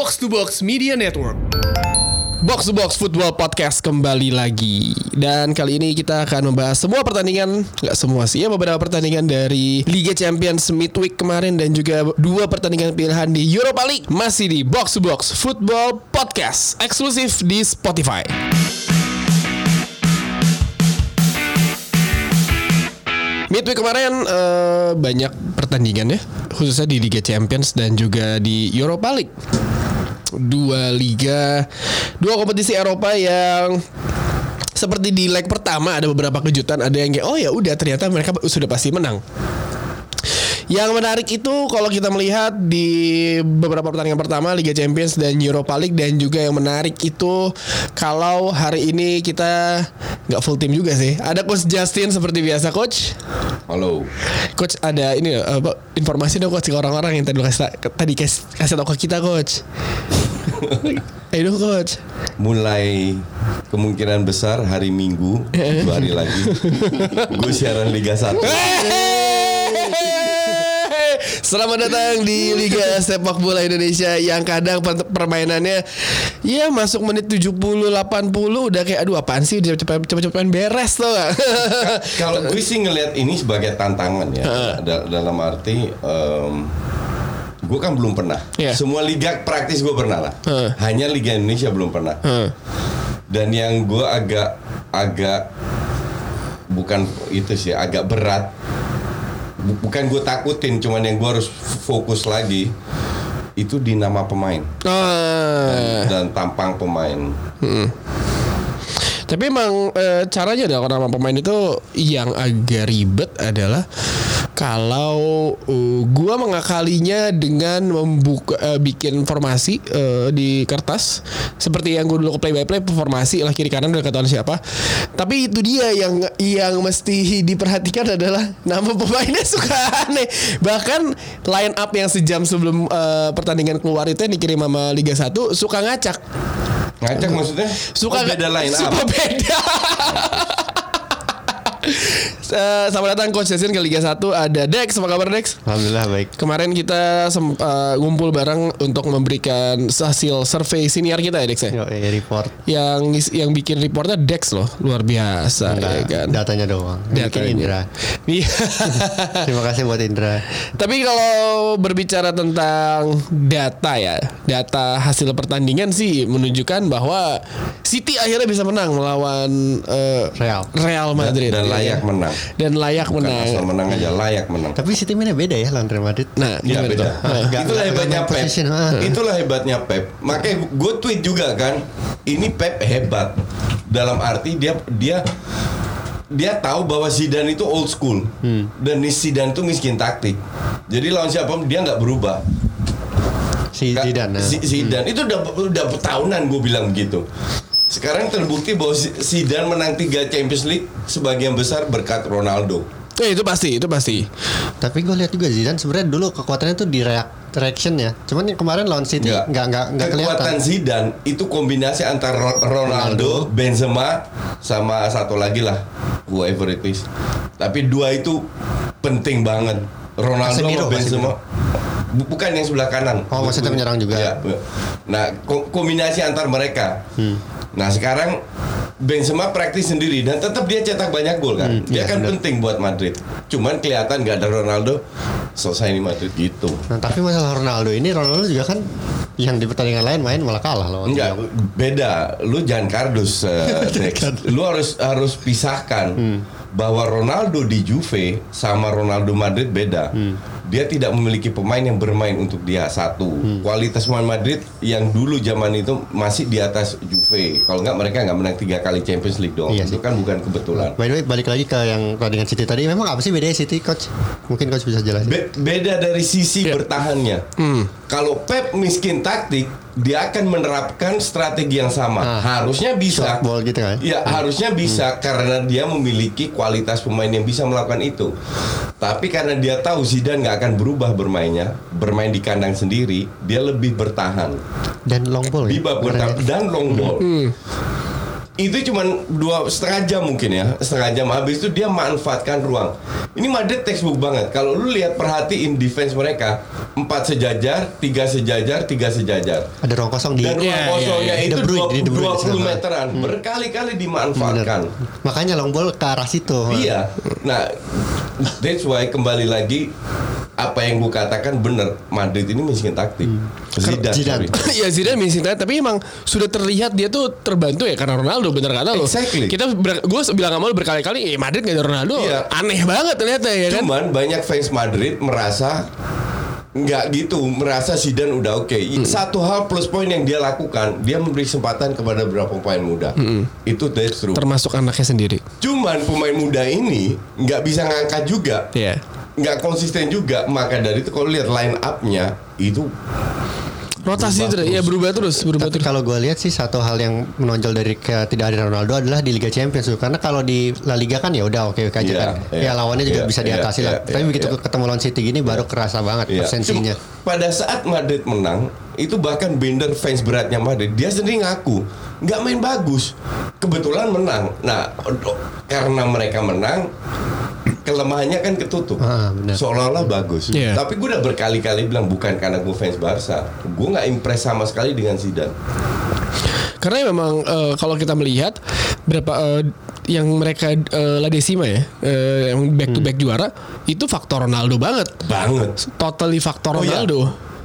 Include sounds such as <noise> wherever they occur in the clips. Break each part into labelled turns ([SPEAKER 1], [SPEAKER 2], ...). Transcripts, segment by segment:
[SPEAKER 1] Box to Box Media Network. Box to Box Football Podcast kembali lagi Dan kali ini kita akan membahas semua pertandingan Gak semua sih ya beberapa pertandingan dari Liga Champions midweek kemarin Dan juga dua pertandingan pilihan di Europa League Masih di Box to Box Football Podcast Eksklusif di Spotify Midweek kemarin eh, banyak pertandingan ya, khususnya di Liga Champions dan juga di Europa League. Dua liga, dua kompetisi Eropa yang seperti di leg pertama ada beberapa kejutan, ada yang kayak oh ya udah ternyata mereka sudah pasti menang. Yang menarik itu kalau kita melihat di beberapa pertandingan pertama Liga Champions dan Europa League dan juga yang menarik itu kalau hari ini kita nggak full tim juga sih. Ada Coach Justin seperti biasa Coach.
[SPEAKER 2] Halo.
[SPEAKER 1] Coach ada ini apa informasi dong Coach ke orang-orang yang tadi kasih tadi kasih, kasih tahu ke kita Coach. <laughs> Ayo dong Coach.
[SPEAKER 2] Mulai kemungkinan besar hari Minggu dua hari lagi <laughs> gue siaran Liga 1
[SPEAKER 1] Selamat datang di Liga Sepak Bola Indonesia yang kadang per- permainannya ya masuk menit 70 80 udah kayak aduh apaan sih udah cepet cepet cepet beres tuh gak?
[SPEAKER 2] Kalau gue sih ngelihat ini sebagai tantangan ya Da- dalam arti em, gue kan belum pernah.
[SPEAKER 1] Iya.
[SPEAKER 2] Semua liga praktis gue pernah lah.
[SPEAKER 1] Heeh.
[SPEAKER 2] Hanya Liga Indonesia belum pernah.
[SPEAKER 1] Heeh.
[SPEAKER 2] Dan yang gue agak agak bukan itu sih agak berat. Bu- Bukan gue takutin, cuman yang gue harus fokus lagi itu di nama pemain
[SPEAKER 1] Ah.
[SPEAKER 2] dan tampang pemain.
[SPEAKER 1] Tapi emang e, caranya adalah nama pemain itu yang agak ribet adalah kalau e, gua mengakalinya dengan membuka e, bikin formasi e, di kertas seperti yang gue dulu ke play by play formasi lah kiri kanan udah ketahuan siapa. Tapi itu dia yang yang mesti diperhatikan adalah nama pemainnya <laughs> suka aneh. Bahkan line up yang sejam sebelum e, pertandingan keluar itu yang dikirim sama Liga 1 suka ngacak.
[SPEAKER 2] Ngacak maksudnya?
[SPEAKER 1] Suka
[SPEAKER 2] Oh, beda
[SPEAKER 1] suka
[SPEAKER 2] up.
[SPEAKER 1] beda. <laughs> Eh, Selamat datang Coach Jasin ke Liga 1 Ada Dex, apa kabar Dex?
[SPEAKER 3] Alhamdulillah baik.
[SPEAKER 1] Kemarin kita eh, ngumpul bareng untuk memberikan hasil survei senior kita ya Dex ya?
[SPEAKER 3] Yo, eh, report.
[SPEAKER 1] Yang yang bikin reportnya Dex loh, luar biasa ya
[SPEAKER 3] Enggak,
[SPEAKER 1] kan.
[SPEAKER 3] datanya doang. Yang bikin
[SPEAKER 1] Datanya.
[SPEAKER 3] Indra.
[SPEAKER 1] Iya. <laughs>
[SPEAKER 3] Terima kasih buat Indra.
[SPEAKER 1] Tapi kalau berbicara tentang data ya, data hasil pertandingan sih menunjukkan bahwa City akhirnya bisa menang melawan eh,
[SPEAKER 3] Real.
[SPEAKER 1] Real Madrid
[SPEAKER 2] Dan layak menang.
[SPEAKER 1] Dan layak
[SPEAKER 2] Bukan
[SPEAKER 1] menang.
[SPEAKER 2] asal menang aja, layak menang.
[SPEAKER 3] Tapi City mainnya beda ya lawan Real Madrid.
[SPEAKER 1] Nah, gimana
[SPEAKER 2] beda.
[SPEAKER 1] tuh?
[SPEAKER 3] Ah, Nggak-
[SPEAKER 2] Itulah hebatnya Pep.
[SPEAKER 3] position, ah.
[SPEAKER 2] Itulah hebatnya Pep. Makanya gue tweet juga kan. Ini Pep hebat. Dalam arti dia dia dia tahu bahwa Zidane itu old school dan nih Zidane itu miskin taktik. Jadi lawan siapa dia nggak berubah.
[SPEAKER 3] Si Zidane. nah.
[SPEAKER 2] Si- Zidane itu udah udah tahunan gue bilang begitu. Sekarang terbukti bahwa Si- Zidane menang 3 Champions League sebagian besar berkat Ronaldo.
[SPEAKER 1] Eh, itu pasti, itu pasti.
[SPEAKER 3] Tapi gue lihat juga Zidane sebenarnya dulu kekuatannya tuh di react reaction ya. Cuman yang kemarin lawan City nggak nggak nggak
[SPEAKER 2] Kekuatan
[SPEAKER 3] kelihatan.
[SPEAKER 2] Zidane itu kombinasi antara Ro- Ronaldo, Benzema sama satu lagi lah, whoever it is. Tapi dua itu penting banget. Ronaldo
[SPEAKER 3] Casemiro,
[SPEAKER 2] sama Benzema. Bu- Bukan yang sebelah kanan.
[SPEAKER 3] Oh, maksudnya menyerang juga.
[SPEAKER 2] Iya. Nah, ko- kombinasi antar mereka.
[SPEAKER 3] Hmm.
[SPEAKER 2] Nah, sekarang Benzema praktis sendiri dan tetap dia cetak banyak gol kan.
[SPEAKER 3] Hmm,
[SPEAKER 2] dia
[SPEAKER 3] iya,
[SPEAKER 2] kan
[SPEAKER 3] benar.
[SPEAKER 2] penting buat Madrid. Cuman kelihatan nggak ada Ronaldo, selesai ini Madrid gitu.
[SPEAKER 3] Nah, tapi masalah Ronaldo ini Ronaldo juga kan yang di pertandingan lain main malah kalah lawan
[SPEAKER 2] Enggak, beda. Lu jangan kardus, <laughs> uh. Lu harus harus pisahkan bahwa Ronaldo di Juve sama Ronaldo Madrid beda. Dia tidak memiliki pemain yang bermain untuk dia satu. Kualitas pemain Madrid yang dulu zaman itu masih di atas Juve. Kalau nggak mereka nggak menang tiga kali Champions League dong.
[SPEAKER 3] Iya
[SPEAKER 2] itu
[SPEAKER 3] sih.
[SPEAKER 2] kan bukan kebetulan.
[SPEAKER 3] By the way, balik lagi ke yang pertandingan City tadi. Memang apa sih bedanya City, coach? Mungkin coach bisa jelasin.
[SPEAKER 2] Be- beda dari sisi
[SPEAKER 1] Iya.
[SPEAKER 2] bertahannya. Kalau Pep miskin taktik, dia akan menerapkan strategi yang sama.
[SPEAKER 3] Ah.
[SPEAKER 2] Harusnya bisa.
[SPEAKER 3] Ball gitu kan?
[SPEAKER 2] Ya harusnya bisa karena dia memiliki kualitas pemain yang bisa melakukan itu. Tapi karena dia tahu Zidane nggak akan berubah bermainnya, bermain di kandang sendiri, dia lebih bertahan.
[SPEAKER 3] Dan long ball ya.
[SPEAKER 2] Bertahan
[SPEAKER 3] ya.
[SPEAKER 2] dan long ball. Itu cuman dua setengah jam mungkin ya setengah jam. Habis itu dia manfaatkan ruang. Ini Madrid textbook banget. Kalau lu lihat perhatiin defense mereka empat sejajar tiga sejajar tiga sejajar.
[SPEAKER 3] Ada ruang kosong di
[SPEAKER 2] dan ruang kosongnya
[SPEAKER 3] iya.
[SPEAKER 2] itu
[SPEAKER 3] Bruyne, di De Bruyne
[SPEAKER 2] 20,
[SPEAKER 3] sama.
[SPEAKER 2] meteran. Berkali-kali dimanfaatkan.
[SPEAKER 3] Makanya long ball ke arah situ.
[SPEAKER 2] Iya. Nah, that's why kembali lagi apa yang gue katakan benar. Madrid ini miskin taktik. Zidane.
[SPEAKER 3] Zidane.
[SPEAKER 2] sorry. <laughs>
[SPEAKER 1] ya Zidane missing time tapi emang sudah terlihat dia tuh terbantu ya karena Ronaldo bener kata lo.
[SPEAKER 2] Exactly.
[SPEAKER 1] Kita gue bilang sama lo berkali-kali, eh Madrid gak ada Ronaldo,
[SPEAKER 2] Iya.
[SPEAKER 1] aneh banget ternyata ya kan.
[SPEAKER 2] Cuman banyak fans Madrid merasa nggak gitu merasa Zidane udah oke satu hal plus poin yang dia lakukan dia memberi kesempatan kepada beberapa pemain muda itu that's true
[SPEAKER 1] Termasuk anaknya sendiri.
[SPEAKER 2] cuman pemain muda ini nggak bisa ngangkat juga
[SPEAKER 1] Iya.
[SPEAKER 2] Nggak konsisten juga maka dari itu kalau lihat line up-nya itu
[SPEAKER 1] Rotasi
[SPEAKER 2] Berubah
[SPEAKER 1] terus, ya berubah terus, berubah
[SPEAKER 3] Tapi
[SPEAKER 1] terus.
[SPEAKER 3] kalau gue lihat sih satu hal yang menonjol dari ke, tidak ada Ronaldo adalah di Liga Champions tuh. Karena kalau di La Liga kan ya udah oke oke aja
[SPEAKER 2] Iya,
[SPEAKER 3] kan.
[SPEAKER 2] iya,
[SPEAKER 3] ya lawannya juga
[SPEAKER 2] iya,
[SPEAKER 3] bisa diatasi
[SPEAKER 2] iya,
[SPEAKER 3] lah.
[SPEAKER 2] iya,
[SPEAKER 3] Tapi begitu ketemu lawan City gini baru kerasa banget.
[SPEAKER 2] Cuma pada saat Madrid menang, itu bahkan Bender fans beratnya Madrid, dia sendiri ngaku nggak main bagus. Kebetulan menang. Nah, karena mereka menang, kelemahannya kan ketutup.
[SPEAKER 3] Ah.
[SPEAKER 2] Seolah-olah bagus.
[SPEAKER 1] Iya.
[SPEAKER 2] Tapi gue udah berkali-kali bilang bukan karena gue fans Barca, gue nggak impress sama sekali dengan Zidane.
[SPEAKER 1] Karena memang eh, kalau kita melihat berapa eh, yang mereka eh, La Decima ya, eh, yang back to back juara itu faktor Ronaldo banget.
[SPEAKER 2] Banget.
[SPEAKER 1] Totally faktor
[SPEAKER 2] Oh, iya.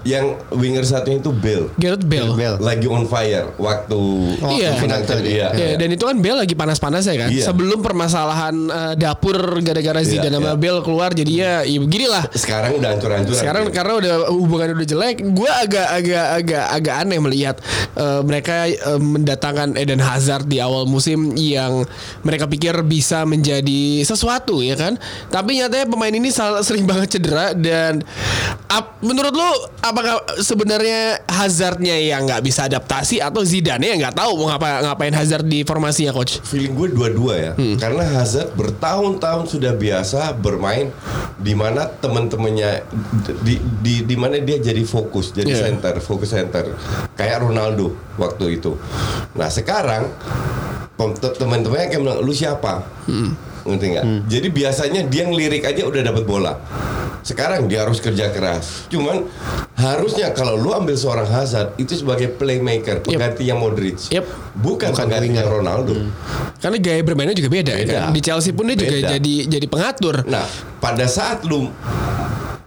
[SPEAKER 2] Yang winger satunya itu Bale.
[SPEAKER 1] Gareth Bale.
[SPEAKER 3] Bale.
[SPEAKER 2] Lagi on fire waktu
[SPEAKER 3] Oh,
[SPEAKER 1] Iya.
[SPEAKER 2] final tadi. Iya.
[SPEAKER 1] Ya, dan itu kan Bale lagi panas-panas ya kan.
[SPEAKER 2] Iya.
[SPEAKER 1] Sebelum permasalahan eh, dapur gara-gara
[SPEAKER 2] Iya,
[SPEAKER 1] Zidane sama
[SPEAKER 2] iya.
[SPEAKER 1] Bale keluar jadinya ya beginilah.
[SPEAKER 2] Sekarang udah hancur-hancuran.
[SPEAKER 1] Sekarang karena udah hubungan udah jelek, gue agak agak agak agak aneh melihat eh, mereka eh, mendatangkan Eden Hazard di awal musim yang mereka pikir bisa menjadi sesuatu ya kan. Tapi nyatanya pemain ini sering banget cedera dan ap- menurut lu apakah sebenarnya Hazardnya yang nggak bisa adaptasi atau Zidane yang nggak tahu mau ngapa ngapain Hazard di formasinya coach?
[SPEAKER 2] Feeling gue dua-dua ya,
[SPEAKER 1] Hmm.
[SPEAKER 2] karena Hazard bertahun-tahun sudah biasa bermain di mana teman-temannya di di di mana dia jadi fokus, jadi
[SPEAKER 1] Iya.
[SPEAKER 2] center, fokus center, kayak Ronaldo waktu itu. Nah sekarang teman-temannya kayak bilang, lu siapa?
[SPEAKER 1] Hmm.
[SPEAKER 2] Ngerti nggak? Jadi biasanya dia ngelirik aja udah dapat bola. Sekarang dia harus kerja keras. Cuman harusnya kalau lu ambil seorang Hazard itu sebagai playmaker, penggantinya Modric.
[SPEAKER 1] Yep.
[SPEAKER 2] Bukan,
[SPEAKER 3] Bukan
[SPEAKER 2] penggantinya. Ronaldo.
[SPEAKER 1] Karena gaya bermainnya juga beda,
[SPEAKER 2] Beda.
[SPEAKER 1] kan. Di Chelsea pun dia juga
[SPEAKER 2] Beda.
[SPEAKER 1] jadi jadi pengatur.
[SPEAKER 2] Nah, pada saat lu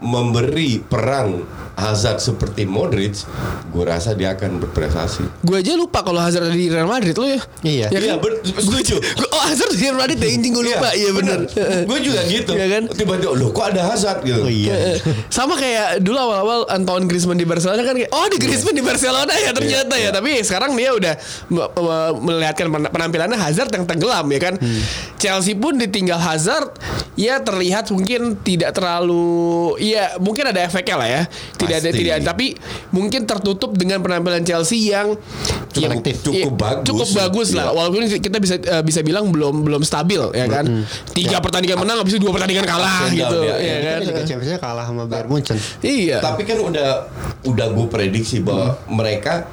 [SPEAKER 2] memberi peran Hazard seperti Modric, gue rasa dia akan berprestasi.
[SPEAKER 1] Gue aja lupa kalau Hazard ada di Real Madrid lo ya.
[SPEAKER 3] Iya.
[SPEAKER 1] Ya
[SPEAKER 2] Iya,
[SPEAKER 1] kan?
[SPEAKER 2] setuju.
[SPEAKER 1] Oh Hazard di Real Madrid ya injing gue lupa. Iya benar.
[SPEAKER 2] Gue juga gitu.
[SPEAKER 1] Iya kan?
[SPEAKER 2] Tiba-tiba, loh kok ada Hazard gitu.
[SPEAKER 3] Oh iya.
[SPEAKER 1] Sama kayak dulu awal-awal Antoine Griezmann di Barcelona kan kayak oh di Griezmann di Barcelona ya ternyata
[SPEAKER 2] Iya,
[SPEAKER 1] ya. Tapi sekarang dia udah me- me- melihatkan pen- penampilannya Hazard yang tenggelam ya kan.
[SPEAKER 2] Hmm.
[SPEAKER 1] Chelsea pun ditinggal Hazard ya terlihat mungkin tidak terlalu ya mungkin ada efeknya lah ya. Tidak ada
[SPEAKER 2] Pasti.
[SPEAKER 1] tidak tapi mungkin tertutup dengan penampilan Chelsea yang
[SPEAKER 3] Cukup
[SPEAKER 1] ya,
[SPEAKER 3] aktif.
[SPEAKER 2] Cukup
[SPEAKER 1] ya,
[SPEAKER 2] bagus.
[SPEAKER 1] Cukup bagus lah.
[SPEAKER 2] Iya.
[SPEAKER 1] Walaupun kita bisa eh, bisa bilang belum belum stabil ya kan. Tiga pertandingan menang habis itu dua pertandingan kalah
[SPEAKER 2] down,
[SPEAKER 1] gitu
[SPEAKER 2] ya.
[SPEAKER 1] ya
[SPEAKER 3] Ini
[SPEAKER 1] kan.
[SPEAKER 3] Liga Champions kalah sama Bayern Munchen.
[SPEAKER 1] Iya.
[SPEAKER 2] Tapi kan udah udah gue prediksi bahwa mereka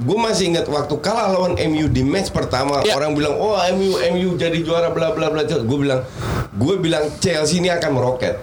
[SPEAKER 2] gue masih ingat waktu kalah lawan MU di match pertama
[SPEAKER 1] Ya.
[SPEAKER 2] orang bilang oh MU MU jadi juara bla bla bla gue bilang gue bilang Chelsea ini akan meroket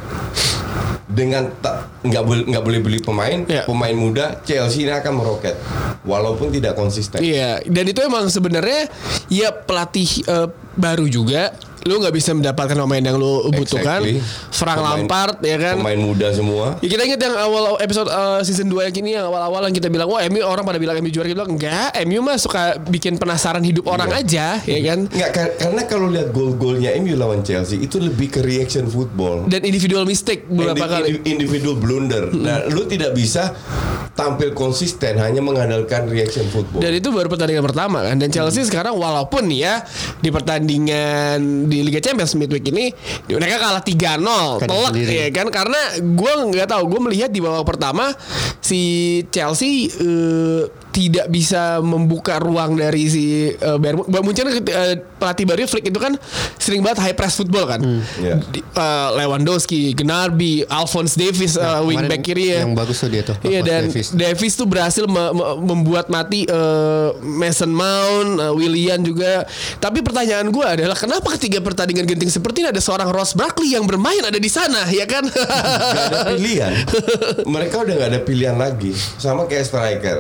[SPEAKER 2] dengan tak nggak boleh nggak boleh beli pemain
[SPEAKER 1] Ya.
[SPEAKER 2] pemain muda Chelsea ini akan meroket walaupun tidak konsisten
[SPEAKER 1] Iya, dan itu emang sebenarnya ya pelatih eh, baru juga. Lu nggak bisa mendapatkan pemain yang lu butuhkan.
[SPEAKER 2] Exactly.
[SPEAKER 1] Frank
[SPEAKER 2] Pemain-
[SPEAKER 1] Lampard ya kan.
[SPEAKER 2] pemain muda semua
[SPEAKER 1] Ya kita ingat yang awal episode eh, season 2 yang ini yang awal-awal yang kita bilang wah MU orang pada bilang MU juara bilang enggak MU mah suka bikin penasaran hidup orang aja ya kan
[SPEAKER 2] Nggak, kar- karena kalau lihat gol-golnya MU lawan Chelsea itu lebih ke reaction football
[SPEAKER 1] dan individual mistake beberapa
[SPEAKER 2] Indi-
[SPEAKER 1] kali
[SPEAKER 2] indi- individual blunder. Nah, lu tidak bisa tampil konsisten hanya mengandalkan reaction football.
[SPEAKER 1] Dan itu baru pertandingan pertama kan. Dan Chelsea sekarang walaupun ya di pertandingan di Liga Champions midweek ini mereka kalah 3-0
[SPEAKER 3] Kandang
[SPEAKER 1] telak ya kan karena gue nggak tahu gue melihat di babak pertama si Chelsea eh, tidak bisa membuka ruang dari si uh, Bayern Bayern Munchen uh, pelatih baru Flick itu kan sering banget high press football kan.
[SPEAKER 2] Iya.
[SPEAKER 1] Di- uh, Lewandowski, Gnabry, Alphonse Davies uh, wingback
[SPEAKER 3] Kemarin
[SPEAKER 1] kiri ya.
[SPEAKER 3] Yang bagus tuh dia tuh.
[SPEAKER 1] Iya
[SPEAKER 3] Alphonse
[SPEAKER 1] dan
[SPEAKER 3] Davies.
[SPEAKER 1] Davis. tuh berhasil me- me- membuat mati eh, Mason Mount, eh, Willian juga. Tapi pertanyaan gue adalah kenapa ketiga pertandingan genting seperti ini ada seorang Ross Barkley yang bermain ada di sana, ya kan? <laughs>
[SPEAKER 2] Gak ada pilihan. Mereka udah gak ada pilihan lagi. Sama kayak striker.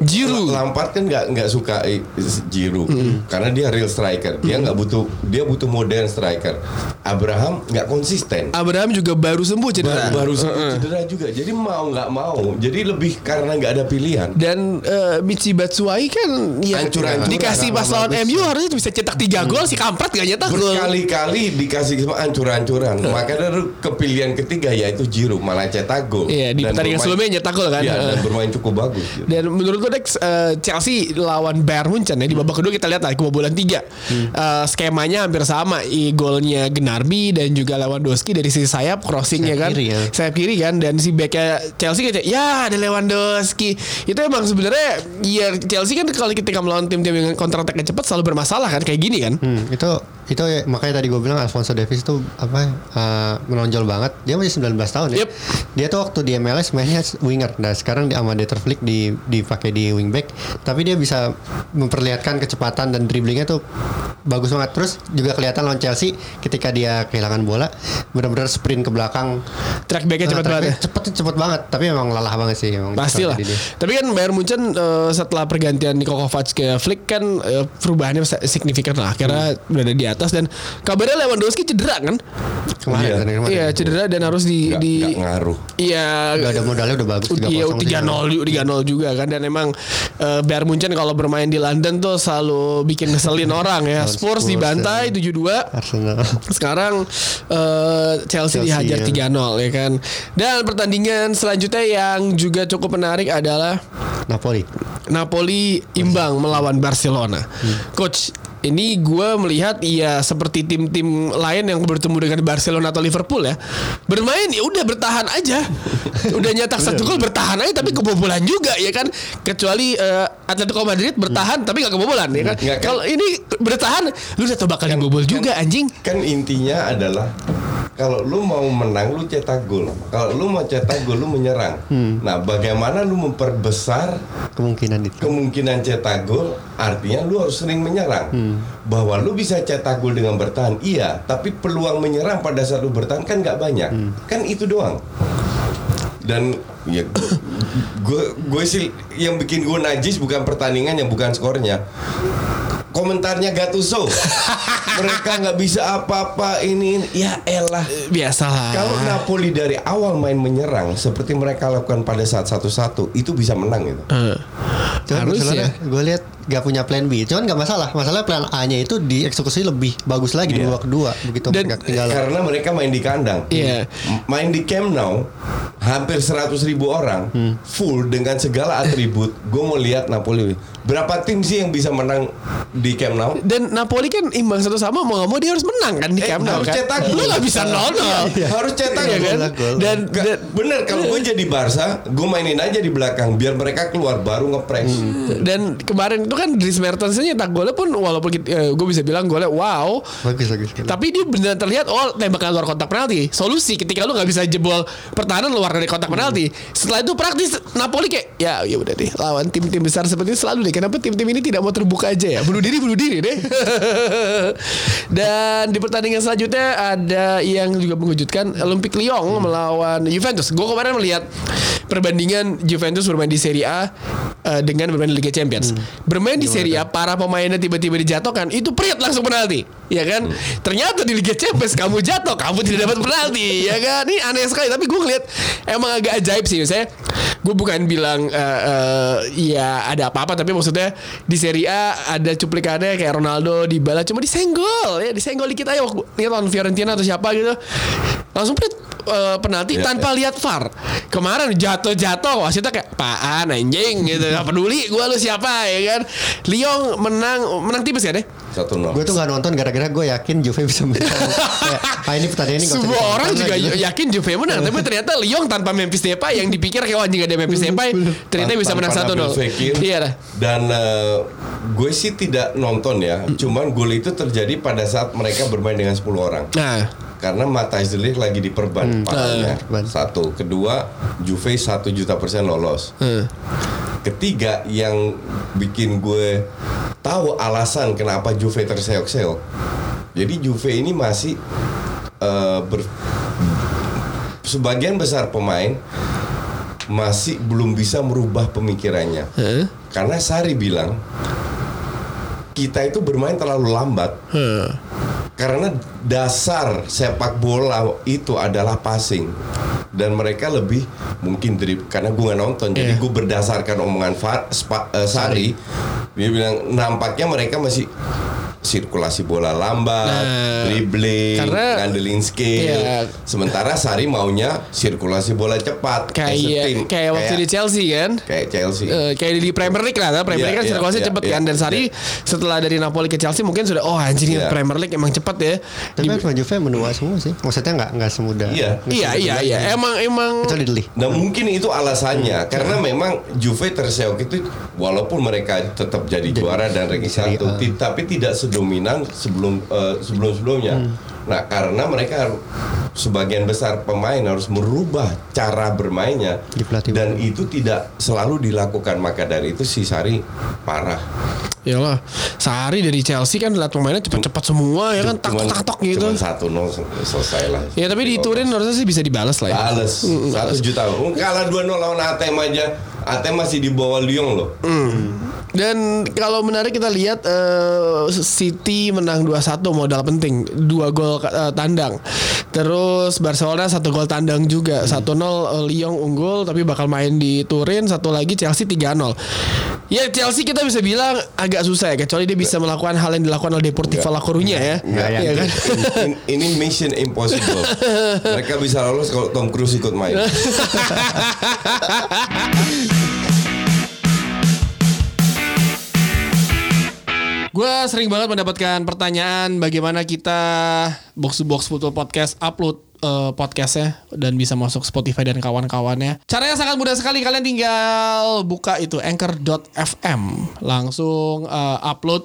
[SPEAKER 1] Giroud.
[SPEAKER 2] Lampard kan nggak nggak suka eh, Giroud karena dia real striker. Dia nggak butuh dia butuh modern striker. Abraham nggak konsisten.
[SPEAKER 1] Abraham juga baru sembuh cedera.
[SPEAKER 2] Baru sembuh cedera juga. Jadi mau nggak mau. Jadi lebih karena nggak ada pilihan.
[SPEAKER 1] Dan eh, Michi Batshuayi kan ya
[SPEAKER 2] Hancur-hancuran.
[SPEAKER 1] dikasih pas lawan MU harusnya bisa cetak 3 gol si kampret gak nyetak.
[SPEAKER 2] Berkali-kali dikasih sama ancur-ancuran. Makanya kepilihan ketiga yaitu Giroud malah cetak gol.
[SPEAKER 1] Iya di pertandingan sebelumnya nyetak gol kan.
[SPEAKER 2] Iya, dan bermain cukup bagus.
[SPEAKER 1] Dan menurut gue Dex eh, Chelsea lawan Bayern Munchen ya di babak kedua kita lihat lah kebobolan tiga Eh, skemanya hampir sama I, golnya Gnabry dan juga Lewandowski dari sisi sayap crossingnya
[SPEAKER 3] Sayap
[SPEAKER 1] kan
[SPEAKER 3] kiri ya.
[SPEAKER 1] sayap kiri kan dan si backnya Chelsea kayak ya ada Lewandowski itu emang sebenarnya ya Chelsea kan kalau ketika melawan tim-tim yang counter attack cepat selalu bermasalah kan kayak gini kan
[SPEAKER 3] Hmm, itu itu ya, makanya tadi gue bilang Alfonso Davies tuh apa uh, menonjol banget. Dia masih 19 tahun ya.
[SPEAKER 1] Yep.
[SPEAKER 3] Dia tuh waktu di MLS mainnya winger. Nah, sekarang di sama Dieter Flick di dipakai di wingback, tapi dia bisa memperlihatkan kecepatan dan dribblingnya tuh bagus banget. Terus juga kelihatan lawan Chelsea ketika dia kehilangan bola benar-benar sprint ke belakang.
[SPEAKER 1] track backnya cepat banget ya
[SPEAKER 3] Cepet cepet banget, tapi memang lelah banget sih. Emang
[SPEAKER 1] Pasti lah. Tapi kan Bayern Munchen eh, setelah pergantian Niko Kovac ke Flick kan eh, perubahannya signifikan lah. Akhirnya berada di atas dan kabarnya Lewandowski cedera kan?
[SPEAKER 3] Kemarin,
[SPEAKER 2] Iya.
[SPEAKER 3] kemarin, kemarin.
[SPEAKER 1] Iya cedera dan harus di
[SPEAKER 2] Nggak,
[SPEAKER 1] di
[SPEAKER 2] nggak ngaruh.
[SPEAKER 1] Iya.
[SPEAKER 3] Udah ada modalnya udah bagus
[SPEAKER 1] Iya
[SPEAKER 3] 3-0 sih.
[SPEAKER 1] 3-0 juga 3-0 juga kan dan emang eh, Bayern Munchen kalau bermain di London tuh selalu bikin ngeselin <laughs> orang ya. Spurs
[SPEAKER 3] Spurs,
[SPEAKER 1] dibantai 7-2
[SPEAKER 3] Arsenal.
[SPEAKER 1] sekarang eh, Chelsea,
[SPEAKER 3] Chelsea,
[SPEAKER 1] dihajar
[SPEAKER 3] ya.
[SPEAKER 1] 3-0 ya kan. Dan pertandingan selanjutnya yang juga cukup menarik adalah
[SPEAKER 3] Napoli.
[SPEAKER 1] Napoli imbang melawan Barcelona. Coach, ini gue melihat ya seperti tim-tim lain yang bertemu dengan Barcelona atau Liverpool ya bermain ya udah bertahan aja <laughs> udah nyetak satu gol bertahan aja tapi kebobolan juga ya kan kecuali eh, Atletico Madrid bertahan tapi nggak kebobolan ya kan
[SPEAKER 2] kan-
[SPEAKER 1] kalau ini bertahan lu udah tau bakal bobol juga anjing
[SPEAKER 2] Kan intinya adalah kalau lu mau menang lu cetak gol. Kalau lu mau cetak gol lu menyerang. Nah, bagaimana lu memperbesar
[SPEAKER 3] Kemungkinan itu.
[SPEAKER 2] kemungkinan cetak gol? Artinya lu harus sering menyerang. Bahwa lu bisa cetak gol dengan bertahan, iya. Tapi peluang menyerang pada saat lu bertahan kan nggak banyak. Kan itu doang. Dan ya gue gue sih yang bikin gue najis bukan pertandingan yang bukan skornya komentarnya Gattuso <laughs> mereka nggak bisa apa-apa ini, ini. ya elah
[SPEAKER 1] biasalah
[SPEAKER 2] kalau Napoli dari awal main menyerang seperti mereka lakukan pada saat satu-satu itu bisa menang gitu
[SPEAKER 1] Eh,
[SPEAKER 3] Cuman
[SPEAKER 1] harus ya
[SPEAKER 3] gue lihat gak punya plan B. Cuman gak masalah. Masalah plan A-nya itu dieksekusi lebih bagus lagi di
[SPEAKER 2] Iya.
[SPEAKER 3] babak kedua begitu
[SPEAKER 1] Dan-
[SPEAKER 3] tinggal.
[SPEAKER 2] karena mereka main di kandang
[SPEAKER 1] Iya.
[SPEAKER 2] M- main di Camp Nou hampir 100 ribu orang full dengan segala atribut gue mau lihat Napoli berapa tim sih yang bisa menang di Camp Nou
[SPEAKER 1] dan Napoli kan imbang satu sama mau nggak mau dia harus menang kan di
[SPEAKER 2] Eh,
[SPEAKER 1] Camp Nou
[SPEAKER 2] harus
[SPEAKER 1] kan
[SPEAKER 2] cetak
[SPEAKER 1] lu nggak bisa nol nol
[SPEAKER 2] Iya, harus cetak
[SPEAKER 1] Iya
[SPEAKER 2] gol.
[SPEAKER 1] kan? Dan,
[SPEAKER 2] Gak,
[SPEAKER 1] dan
[SPEAKER 2] bener kalau gue jadi Barca gue mainin aja di belakang biar mereka keluar baru ngepres
[SPEAKER 1] Dan kemarin itu kan Dries Mertens nyetak golnya pun walaupun gue bisa bilang golnya wow,
[SPEAKER 3] Bagus bagus. sekali.
[SPEAKER 1] tapi dia benar terlihat oh tembakan luar kotak penalti. Solusi ketika lu nggak bisa jebol pertahanan luar dari kotak penalti. Setelah itu praktis Napoli kayak ya ya udah deh lawan tim-tim besar seperti ini selalu deh. Kenapa tim-tim ini tidak mau terbuka aja ya? Bunuh diri bunuh diri deh. <laughs> Dan di pertandingan selanjutnya ada yang juga mengejutkan Olympic Lyon melawan Juventus. Gue kemarin melihat perbandingan Juventus bermain di Serie A eh, dengan bermain di Liga Champions. Bermain di Serie A para pemainnya tiba-tiba dijatuhkan, itu priet langsung penalti, ya kan? Ternyata di Liga Champions kamu jatuh, kamu tidak dapat penalti, ya kan? Ini aneh sekali, tapi gue ngeliat emang agak ajaib sih, saya gue bukan bilang eh, eh, ya ada apa-apa, tapi maksudnya di Serie A ada cuplikannya kayak Ronaldo di bala cuma disenggol, ya disenggol dikit aja waktu lawan Fiorentina atau siapa gitu. Langsung prit eh, penalti
[SPEAKER 2] Iya,
[SPEAKER 1] tanpa lihat VAR. Kemarin jatuh-jatuh wasitnya kayak apaan anjing gitu. Gak peduli gua lu siapa ya kan. Lyon menang menang tipis ya deh.
[SPEAKER 2] Satu nol.
[SPEAKER 3] Gue tuh gak nonton gara-gara gue yakin Juve bisa menang. <laughs> Kayak, ah ini pertandingan ini
[SPEAKER 1] Semua orang juga
[SPEAKER 3] gitu.
[SPEAKER 1] yakin Juve menang, tapi ternyata Lyon tanpa Memphis Depay yang dipikir kayak wah anjing ada Memphis Depay, ternyata bisa menang
[SPEAKER 2] Tanpa
[SPEAKER 1] 1-0.
[SPEAKER 2] Nabil Fekir.
[SPEAKER 1] Iya dah.
[SPEAKER 2] Dan eh, gue sih tidak nonton ya. Cuman gol itu terjadi pada saat mereka bermain dengan 10 orang.
[SPEAKER 1] Nah,
[SPEAKER 2] Karena Matthijs de Ligt lagi diperban parahnya.
[SPEAKER 3] perban.
[SPEAKER 2] Satu, kedua Juve satu juta persen lolos.
[SPEAKER 1] eh,
[SPEAKER 2] Ketiga yang bikin gue tahu alasan kenapa Juve terseok-seok. Jadi Juve ini masih eh, ber- sebagian besar pemain masih belum bisa merubah pemikirannya.
[SPEAKER 1] eh,
[SPEAKER 2] Karena Sari bilang kita itu bermain terlalu lambat.
[SPEAKER 1] eh.
[SPEAKER 2] Karena dasar sepak bola itu adalah passing. Dan mereka lebih mungkin drip karena gue nggak nonton jadi
[SPEAKER 1] Iya.
[SPEAKER 2] gue berdasarkan omongan Fa- Spa- eh, Sari. Dia bilang nampaknya mereka masih sirkulasi bola lambat,
[SPEAKER 1] Nah,
[SPEAKER 2] dribbling,
[SPEAKER 1] karena-
[SPEAKER 2] ngandelin skill.
[SPEAKER 1] Iya.
[SPEAKER 2] Sementara Sari maunya sirkulasi bola cepat.
[SPEAKER 1] Kayak kayak waktu di Chelsea kan.
[SPEAKER 2] kayak Chelsea.
[SPEAKER 1] Eh, kayak di Premier League lah, Premier
[SPEAKER 2] Iya,
[SPEAKER 1] League kan
[SPEAKER 2] iya,
[SPEAKER 1] sirkulasinya
[SPEAKER 2] iya,
[SPEAKER 1] cepet
[SPEAKER 2] iya,
[SPEAKER 1] kan dan Sari
[SPEAKER 2] iya.
[SPEAKER 1] setelah dari Napoli ke Chelsea mungkin sudah oh anjir
[SPEAKER 2] Iya.
[SPEAKER 1] Premier League emang cepet ya.
[SPEAKER 3] Tapi
[SPEAKER 1] Di-
[SPEAKER 3] kan sama Juve menua semua sih. Maksudnya nggak nggak semudah.
[SPEAKER 2] Iya.
[SPEAKER 1] iya
[SPEAKER 3] semudah
[SPEAKER 1] iya
[SPEAKER 3] Juve.
[SPEAKER 1] iya emang emang
[SPEAKER 3] Kecuali.
[SPEAKER 2] Nah mungkin itu alasannya karena memang Juve terseok itu walaupun mereka tetap jadi juara dan ranking satu, tapi tidak sedominan sebelum sebelum sebelumnya. Nah karena mereka sebagian besar pemain harus merubah cara bermainnya
[SPEAKER 3] Di pelatih
[SPEAKER 2] dan itu tidak selalu dilakukan maka dari itu si Sari parah.
[SPEAKER 1] Iyalah, Sari dari Chelsea kan lihat pemainnya cepet-cepet semua ya kan
[SPEAKER 2] Cuman-
[SPEAKER 1] tak-tak gitu.
[SPEAKER 2] Cuman satu nol selesai lah.
[SPEAKER 1] Ya tapi di Turin harusnya sih bisa dibalas lah ya.
[SPEAKER 2] Bales satu juta. Kalah dua nol lawan ATM aja. ATM masih di bawah Lyon loh.
[SPEAKER 1] Dan kalau menarik kita lihat eh, City menang 2-1 modal penting, dua gol eh, tandang. Terus Barcelona satu gol tandang juga, 1-0 eh, Lyon unggul tapi bakal main di Turin, satu lagi Chelsea 3-0. Ya Chelsea kita bisa bilang agak susah ya kecuali dia bisa melakukan hal yang dilakukan oleh Deportivo La Coruña ya. Iya
[SPEAKER 3] yakin.
[SPEAKER 1] kan?
[SPEAKER 2] In- ini mission impossible. <laughs> Mereka bisa lolos kalau Tom Cruise ikut main. <laughs>
[SPEAKER 1] Gue sering banget mendapatkan pertanyaan bagaimana kita box to box football podcast upload eh, podcastnya dan bisa masuk Spotify dan kawan-kawannya. Caranya sangat mudah sekali. Kalian tinggal buka itu anchor.fm langsung eh, upload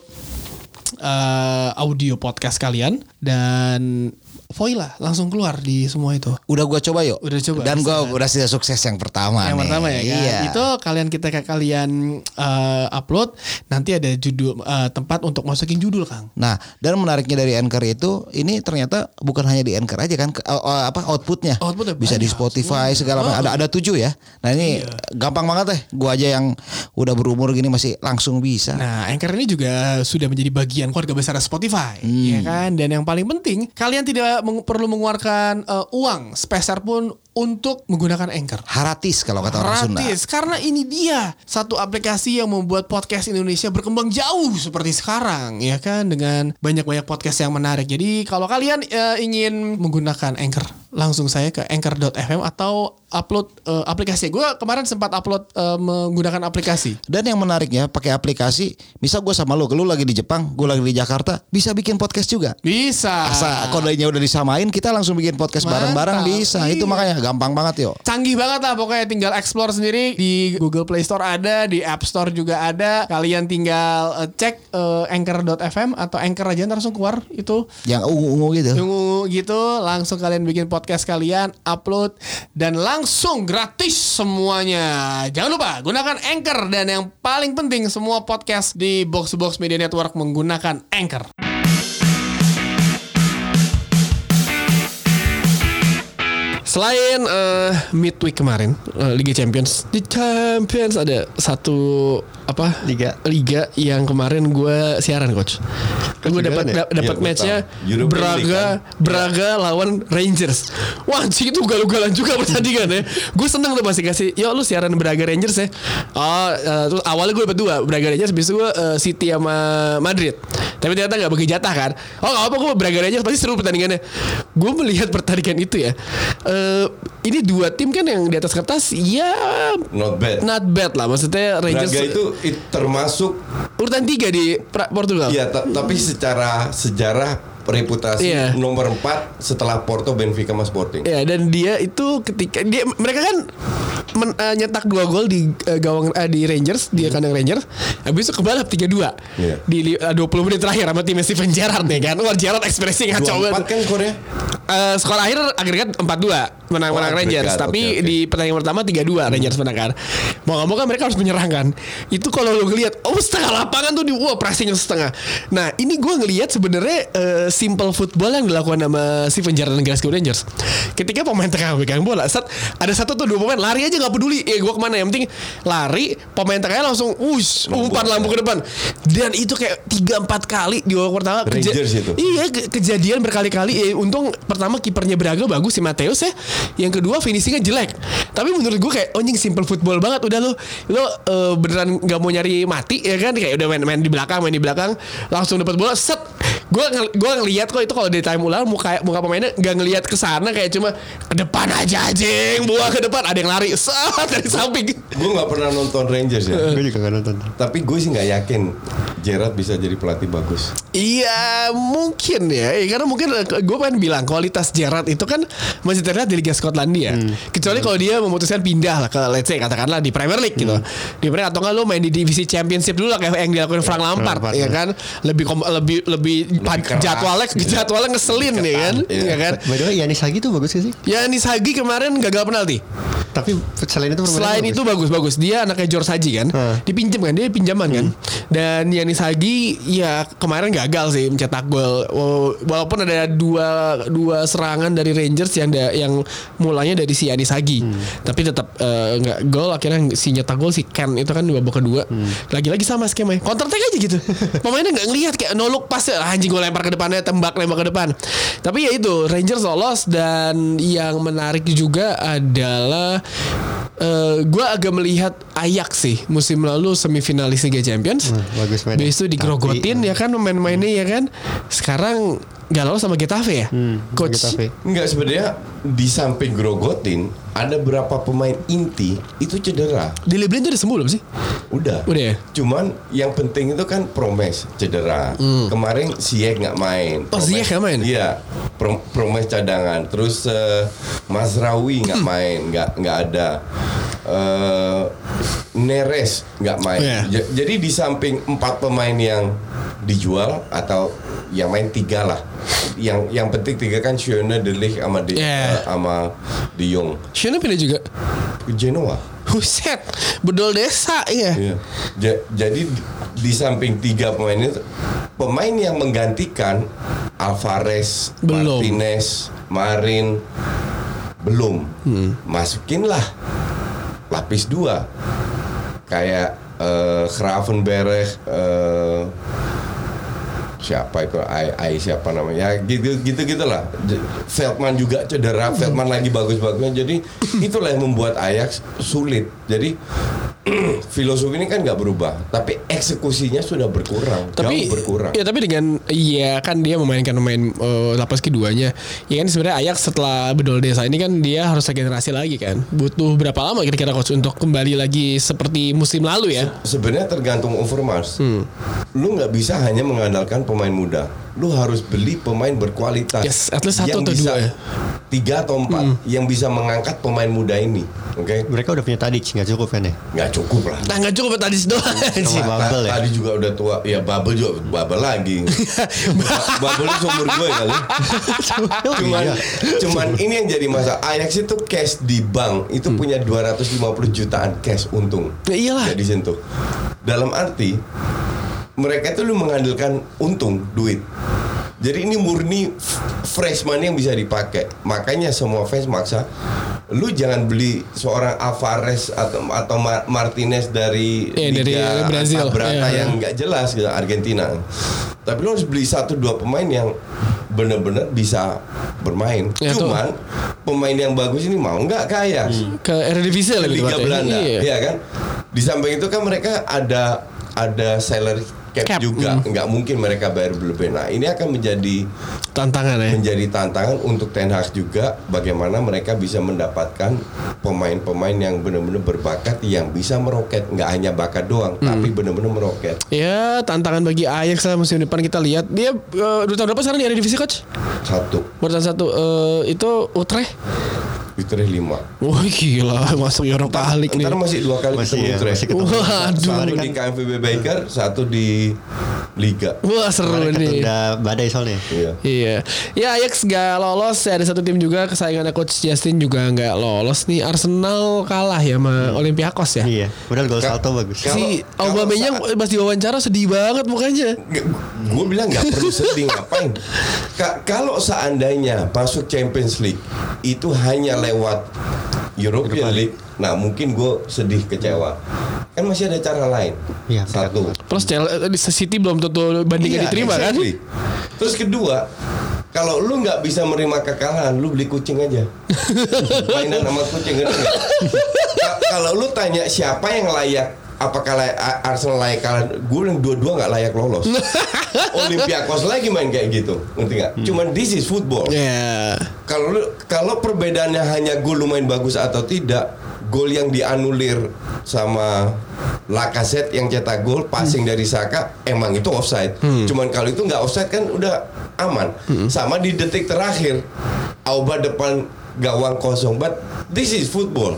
[SPEAKER 1] eh, audio podcast kalian dan Voila langsung keluar di semua itu.
[SPEAKER 4] Udah gua coba yuk.
[SPEAKER 1] Udah coba.
[SPEAKER 4] Dan gua udah sudah sukses yang pertama
[SPEAKER 1] Yang
[SPEAKER 4] nih.
[SPEAKER 1] pertama ya kan.
[SPEAKER 4] Iya.
[SPEAKER 1] Itu kalian kita kalian eh, upload nanti ada judul eh, tempat untuk masukin judul Kang.
[SPEAKER 4] Nah, dan menariknya dari Anchor itu ini ternyata bukan hanya di Anchor aja kan ke- eh, eh, apa outputnya.
[SPEAKER 1] Outputnya
[SPEAKER 4] bisa di
[SPEAKER 1] banyak,
[SPEAKER 4] Spotify
[SPEAKER 1] semua.
[SPEAKER 4] segala macam. Ada ada tujuh ya. Nah, ini gampang banget deh. Gua aja yang udah berumur gini masih langsung bisa.
[SPEAKER 1] Nah, Anchor ini juga sudah menjadi bagian keluarga besar Spotify, ya kan? Dan yang paling penting, kalian tidak meng- perlu mengeluarkan eh, uang sepeser pun untuk menggunakan Anchor.
[SPEAKER 4] Haratis kalau kata orang Sunda.
[SPEAKER 1] Gratis karena ini dia satu aplikasi yang membuat podcast Indonesia berkembang jauh seperti sekarang ya kan dengan banyak-banyak podcast yang menarik. Jadi kalau kalian eh, ingin menggunakan Anchor langsung saya ke anchor.fm atau upload eh, aplikasi. Gue kemarin sempat upload eh, menggunakan aplikasi.
[SPEAKER 4] Dan yang menariknya pakai aplikasi, misal gue sama lu, lu lagi di Jepang, gue lagi di Jakarta, bisa bikin podcast juga.
[SPEAKER 1] Bisa.
[SPEAKER 4] Asa kodenya udah disamain, kita langsung bikin podcast bareng-bareng bisa.
[SPEAKER 1] iya.
[SPEAKER 4] Itu makanya gampang banget yo.
[SPEAKER 1] Canggih banget lah pokoknya tinggal explore sendiri di Google Play Store ada, di App Store juga ada. Kalian tinggal eh, cek eh, anchor.fm atau anchor aja langsung keluar itu
[SPEAKER 4] Yang ungu-ungu gitu.
[SPEAKER 1] Tunggu gitu langsung kalian bikin podcast kalian upload dan langsung gratis semuanya. Jangan lupa gunakan Anchor dan yang paling penting semua podcast di Box Box Media Network menggunakan Anchor. Selain eh, midweek kemarin eh, Liga Champions di Champions ada satu apa
[SPEAKER 3] Liga.
[SPEAKER 1] liga yang kemarin gue siaran coach. Gue
[SPEAKER 3] juga
[SPEAKER 1] dapat
[SPEAKER 3] kan ya?
[SPEAKER 1] da- dapat
[SPEAKER 2] Iya, gua
[SPEAKER 1] matchnya Braga
[SPEAKER 2] kan?
[SPEAKER 1] Braga lawan Rangers. Wah anjing itu galau-galan juga <laughs> pertandingan ya. Gue seneng tuh pasti kasih. Yo lu siaran Braga Rangers ya. Oh eh, terus awalnya gue dapat dua Braga Rangers, habis itu gue eh, City sama Madrid. Tapi ternyata gak bagi jatah kan. Oh gak apa gue Braga Rangers pasti seru pertandingannya. Gue melihat pertandingan itu ya. Eh ini dua tim kan yang di atas kertas ya
[SPEAKER 2] Not bad.
[SPEAKER 1] not bad lah maksudnya Rangers
[SPEAKER 2] Braga itu it- termasuk
[SPEAKER 1] urutan tiga di pra- Portugal.
[SPEAKER 2] ya ta- tapi secara sejarah reputasi
[SPEAKER 1] Iya.
[SPEAKER 2] nomor 4 setelah Porto, Benfica, sama Sporting.
[SPEAKER 1] Ya dan dia itu ketika dia mereka kan men- eh, nyetak dua gol di eh, gawang eh, di Rangers di kandang Rangers habis itu kebalap 3-2
[SPEAKER 2] Iya.
[SPEAKER 1] di eh, 20 menit terakhir sama tim Steven Gerrard nih kan wah Gerrard ekspresi ngaco
[SPEAKER 2] 24
[SPEAKER 1] banget
[SPEAKER 2] kan skornya?
[SPEAKER 1] Eh, skor akhir agregat 4-2 menang-menang
[SPEAKER 2] Oh,
[SPEAKER 1] Rangers
[SPEAKER 2] agregat,
[SPEAKER 1] tapi
[SPEAKER 2] oke.
[SPEAKER 1] di pertandingan pertama 3-2 Rangers menang kan mau nggak mau kan mereka harus menyerang kan itu kalau lu ngelihat oh setengah lapangan tuh di wah pressing setengah nah ini gue ngelihat sebenarnya eh, simple football yang dilakukan sama Steven Gerrard dan Glasgow Rangers ketika pemain tengah pegang bola set ada satu atau dua pemain lari aja nggak peduli eh gue ke mana yang penting lari pemain tengahnya langsung us umpan lampu ke depan dan itu kayak tiga empat kali di babak pertama keja-
[SPEAKER 2] Rangers itu.
[SPEAKER 1] Iya ke- kejadian berkali-kali. Eh, untung pertama kipernya Braga bagus si Mateus ya. Yang kedua finishingnya jelek. Tapi menurut gue kayak oh, anjing simple football banget. Udah lo lo eh, beneran nggak mau nyari mati ya kan kayak udah main-main di belakang main di belakang langsung dapat bola set. Gue ng- gue ngelihat kok itu kalau di time ulang muka muka pemainnya nggak ngelihat ke sana kayak cuma ke depan aja anjing buah ke depan ada yang lari set dari samping.
[SPEAKER 2] Gue nggak pernah nonton Rangers ya.
[SPEAKER 3] Gue juga gak nonton.
[SPEAKER 2] Tapi gue sih nggak yakin Gerrard bisa jadi pelatih bagus.
[SPEAKER 1] Iya mungkin ya Eh, Karena mungkin gue pengen bilang Kualitas Gerrard itu kan Masih terlihat di Liga Skotlandia Kecuali kalau dia memutuskan pindah lah Ke let's say katakanlah di Premier League gitu Di Premier Atau nggak lo main di divisi Championship dulu lah Kayak yang dilakukan Frank Lampard
[SPEAKER 3] Lampard,
[SPEAKER 1] ya
[SPEAKER 3] ya.
[SPEAKER 1] kan Lebih kom- lebih lebih, jadwalnya
[SPEAKER 2] gitu.
[SPEAKER 1] jadwalnya ngeselin ya kan
[SPEAKER 2] Iya.
[SPEAKER 1] ya kan
[SPEAKER 3] By the way, Yanis Hagi tuh bagus gak sih?
[SPEAKER 1] Ya Hagi kemarin gagal penalti
[SPEAKER 3] Tapi selain itu
[SPEAKER 1] Selain
[SPEAKER 3] bagus.
[SPEAKER 1] itu bagus-bagus Dia anaknya George Haji kan?
[SPEAKER 3] Hmm.
[SPEAKER 1] Dipinjam kan? Dia pinjaman kan? Dan Yanis Hagi Ya kemarin gagal sih Mencetak gol. Wa- Walaupun ada dua Dua serangan dari Rangers Yang da, yang mulanya dari si Yanis Hagi. Tapi tetap eh, nggak gol. Akhirnya si nyetak gol si Ken Itu kan dua babak kedua Lagi-lagi sama skemanya. Counter attack aja gitu. <laughs> Pemainnya nggak ngelihat Kayak no look pas ah, Anjing gue lempar ke depannya Tembak lempar ke depan. Tapi ya itu Rangers lolos Dan yang menarik juga adalah eh gue agak melihat Ajax sih musim lalu semifinalis Liga Champions.
[SPEAKER 3] Hmm, bagus mainnya.
[SPEAKER 1] Habis itu digrogotin ya kan main-mainnya ya kan. Sekarang gak lolos sama Getafe ya.
[SPEAKER 3] Hmm,
[SPEAKER 1] Coach.
[SPEAKER 3] Getafe.
[SPEAKER 2] Enggak sebenarnya di samping grogotin ada berapa pemain inti itu cedera.
[SPEAKER 1] Di Leblin tuh udah sembuh belum sih?
[SPEAKER 2] Udah.
[SPEAKER 1] Udah ya?
[SPEAKER 2] Cuman yang penting itu kan Promes cedera. Kemarin Ziyech nggak main.
[SPEAKER 1] Hmm. Oh, Ziyech nggak main?
[SPEAKER 2] Iya. Pro- Promes cadangan. Terus eh, Mazraoui nggak
[SPEAKER 1] Hmm.
[SPEAKER 2] main, nggak nggak ada. Eh, Neres nggak main. Ja- Jadi di samping empat pemain yang dijual atau yang main tiga lah. Yang yang penting tiga kan Schöne, De Ligt sama De,
[SPEAKER 1] Iya.
[SPEAKER 2] eh, sama De Jong.
[SPEAKER 1] Shane pindah juga.
[SPEAKER 2] Ke Genoa.
[SPEAKER 1] Huset, bedol desa ya.
[SPEAKER 2] Iya. Ja- jadi di- samping tiga pemain itu pemain yang menggantikan Alvarez,
[SPEAKER 1] Belum.
[SPEAKER 2] Martinez, Marin belum. Masukinlah lapis dua kayak eh, Gravenberg eh, siapa itu? Ai, Ai siapa namanya? Ya gitu gitu gitulah. Feldman juga cedera Feldman lagi bagus-bagusnya jadi itulah yang membuat Ajax sulit. Jadi <clears throat> filosofi ini kan nggak berubah tapi eksekusinya sudah berkurang
[SPEAKER 1] tapi
[SPEAKER 2] jauh berkurang.
[SPEAKER 1] ya tapi dengan iya kan dia memainkan pemain eh, lapas keduanya. Ya kan sebenarnya Ajax setelah bedol desa ini kan dia harus regenerasi lagi kan. Butuh berapa lama kira-kira coach untuk kembali lagi seperti musim lalu ya?
[SPEAKER 2] Sebenarnya tergantung Overmars lu nggak bisa hanya mengandalkan pemain muda lu harus beli pemain berkualitas
[SPEAKER 1] Yes, at least satu
[SPEAKER 2] yang
[SPEAKER 1] atau
[SPEAKER 2] bisa,
[SPEAKER 1] dua ya.
[SPEAKER 2] tiga atau empat yang bisa mengangkat pemain muda ini oke
[SPEAKER 3] Mereka udah punya Tadic nggak cukup kan ya?
[SPEAKER 2] nggak cukup lah
[SPEAKER 1] nah nggak cukup tadi doang.
[SPEAKER 3] Sama Bubble ya?
[SPEAKER 2] Tadi juga udah tua. Ya Bubble juga Bubble lagi. Ba- <laughs> Bubble itu seumur gue kali. cuman <laughs>
[SPEAKER 3] iya.
[SPEAKER 2] cuman ini yang jadi masalah. Ajax itu cash di bank itu punya 250 jutaan cash untung.
[SPEAKER 1] Ya iyalah.
[SPEAKER 2] Nggak disentuh. Dalam arti mereka itu lu mengandalkan untung duit. Jadi ini murni fresh money yang bisa dipakai. Makanya semua fans maksa lu jangan beli seorang Alvarez atau atau Ma- Martinez dari
[SPEAKER 1] Iya, dari Brazil. Iya.
[SPEAKER 2] yang nggak jelas gitu Argentina. Tapi lu harus beli satu dua pemain yang benar-benar bisa bermain.
[SPEAKER 1] Ya, tuh.
[SPEAKER 2] Cuman pemain yang bagus ini mau nggak kaya
[SPEAKER 1] Ke Eredivisie lebih
[SPEAKER 2] Liga. Belanda,
[SPEAKER 1] Iya.
[SPEAKER 2] ya kan? Di samping itu kan mereka ada ada salary cap,
[SPEAKER 1] Cap,
[SPEAKER 2] juga,
[SPEAKER 1] hmm.
[SPEAKER 2] nggak mungkin mereka bayar berlebih. Nah ini akan menjadi
[SPEAKER 1] Tantangan ya.
[SPEAKER 2] menjadi tantangan untuk Ten Hag juga bagaimana mereka bisa mendapatkan pemain-pemain yang benar-benar berbakat yang bisa meroket, nggak hanya bakat doang,
[SPEAKER 1] Hmm.
[SPEAKER 2] tapi benar-benar meroket.
[SPEAKER 1] Ya tantangan bagi Ajax lah musim depan kita lihat dia eh, udah tahun berapa sekarang di Eredivisie coach?
[SPEAKER 2] Satu,
[SPEAKER 1] Urutan satu eh, itu Utrecht.
[SPEAKER 2] Utrecht lima.
[SPEAKER 1] Wah gila masuk Europa League nih.
[SPEAKER 2] Ntar masih dua kali
[SPEAKER 3] Masih
[SPEAKER 2] ketemu
[SPEAKER 3] ya,
[SPEAKER 2] Utrecht.
[SPEAKER 3] masih ketemu.
[SPEAKER 1] Waduh.
[SPEAKER 2] Satu di KMVB Baker, satu di Liga.
[SPEAKER 1] Wah seru
[SPEAKER 3] Mereka
[SPEAKER 1] nih.
[SPEAKER 3] udah badai soalnya.
[SPEAKER 2] Iya.
[SPEAKER 1] Iya, ya Ajax gak lolos. Ada satu tim juga kesayangannya coach Justin juga nggak lolos nih. Arsenal kalah ya sama Olympiakos ya.
[SPEAKER 3] Iya. Padahal gol salto bagus.
[SPEAKER 2] Kalau-
[SPEAKER 1] si Aubameyang
[SPEAKER 2] saat-
[SPEAKER 1] pas diwawancara sedih banget mukanya.
[SPEAKER 2] gue bilang nggak perlu sedih ngapain Ka- kalau seandainya masuk Champions League itu hanya lewat European League nah mungkin gue sedih kecewa. Kan masih ada cara lain.
[SPEAKER 3] Iya,
[SPEAKER 2] satu.
[SPEAKER 1] Plus Chelsea City belum tentu bandingnya
[SPEAKER 2] Iya,
[SPEAKER 1] diterima kan?
[SPEAKER 2] exactly. terus kedua kalau lu nggak bisa menerima kekalahan lu beli kucing aja. <laughs> Mainan sama kucing? Ka- kalau lu tanya siapa yang layak apakah layak, Arsenal layak kalah gue bilang dua-dua nggak layak lolos. <laughs> Olympiakos lagi main kayak gitu ngerti nggak? Cuman this is football.
[SPEAKER 1] Ya.
[SPEAKER 2] Kalau lu- kalau perbedaannya hanya gol lu main bagus atau tidak gol yang dianulir sama Lacazette yang cetak gol passing dari Saka emang itu offside. Cuman kalau itu nggak offside kan udah aman. Sama di detik terakhir Auba depan gawang kosong but this is football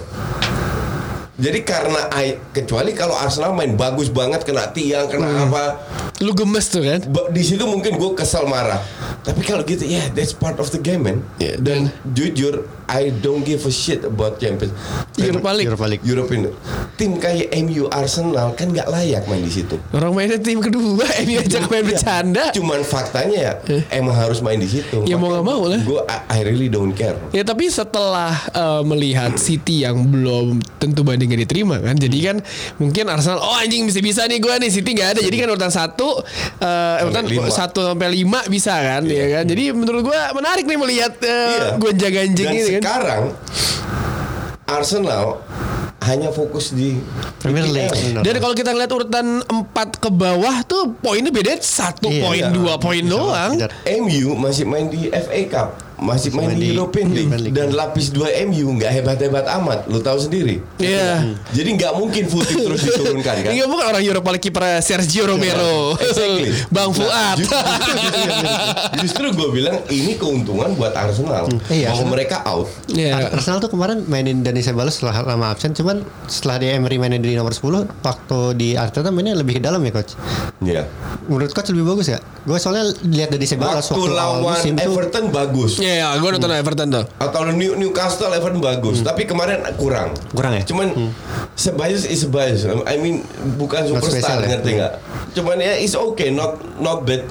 [SPEAKER 2] jadi karena I- kecuali kalau Arsenal main bagus banget kena tiang kena apa.
[SPEAKER 1] Lu gemes tuh kan?
[SPEAKER 2] Di situ mungkin gue kesal marah. Tapi kalau gitu ya that's part of the game man.
[SPEAKER 1] Ya,
[SPEAKER 2] dan jujur I don't give a shit about Champions
[SPEAKER 1] Europa League.
[SPEAKER 3] Europa League.
[SPEAKER 2] European tim kayak MU Arsenal kan nggak layak main di situ
[SPEAKER 1] Orang mainnya tim kedua, <laughs> ini ajak main bercanda.
[SPEAKER 2] cuman faktanya ya emang harus main di situ
[SPEAKER 1] Ya, mau nggak mau lah.
[SPEAKER 2] gue I, I really don't care
[SPEAKER 1] Ya tapi setelah eh, melihat City yang belum tentu bandingnya diterima kan, jadi kan mungkin Arsenal, oh anjing bisa bisa nih gue nih City nggak ada, jadi kan urutan satu, eh, urutan satu sampai lima bisa kan, ya kan. Jadi menurut gue menarik nih melihat uh, gue jaga anjing ini kan.
[SPEAKER 2] Sekarang Arsenal hanya fokus di
[SPEAKER 3] Premier League.
[SPEAKER 1] Dan kalau kita ngeliat urutan 4 ke bawah tuh poinnya beda satu
[SPEAKER 3] Iya.
[SPEAKER 1] poin
[SPEAKER 2] Iya.
[SPEAKER 1] dua poin doang.
[SPEAKER 3] Kejar.
[SPEAKER 2] MU masih main di FA Cup, masih main di European League, dan lapis 2 MU nggak hebat-hebat amat, lu tahu sendiri.
[SPEAKER 1] Iya.
[SPEAKER 2] Jadi nggak mungkin Futi <laughs> terus diturunkan kan?
[SPEAKER 1] Ini bukan orang Europa League kiper Sergio Romero,
[SPEAKER 2] Exactly. <laughs>
[SPEAKER 1] Bang Fuad.
[SPEAKER 2] Ju- <laughs> Justru gue bilang ini keuntungan buat Arsenal
[SPEAKER 3] Iya,
[SPEAKER 2] bahwa
[SPEAKER 3] Arsenal.
[SPEAKER 2] mereka out.
[SPEAKER 1] Iya.
[SPEAKER 3] Arsenal tuh kemarin mainin Dani Ceballos setelah lama absen cuman setelah dia Emery mainin di nomor 10 waktu di Arteta mainnya lebih ke dalam ya coach
[SPEAKER 2] Iya.
[SPEAKER 3] menurut coach lebih bagus ya gue soalnya lihat Dani Ceballos
[SPEAKER 2] Waktu
[SPEAKER 3] waktu,
[SPEAKER 2] lawan
[SPEAKER 3] musim tuh
[SPEAKER 2] Everton bagus.
[SPEAKER 1] Iya, ya, gue nonton Everton tuh.
[SPEAKER 2] Atau New, Newcastle Everton bagus, tapi kemarin kurang.
[SPEAKER 3] Kurang ya?
[SPEAKER 2] Cuman sebias is sebias. I mean bukan superstar
[SPEAKER 3] ya?
[SPEAKER 2] ngerti nggak? Cuman ya is okay, not not bad.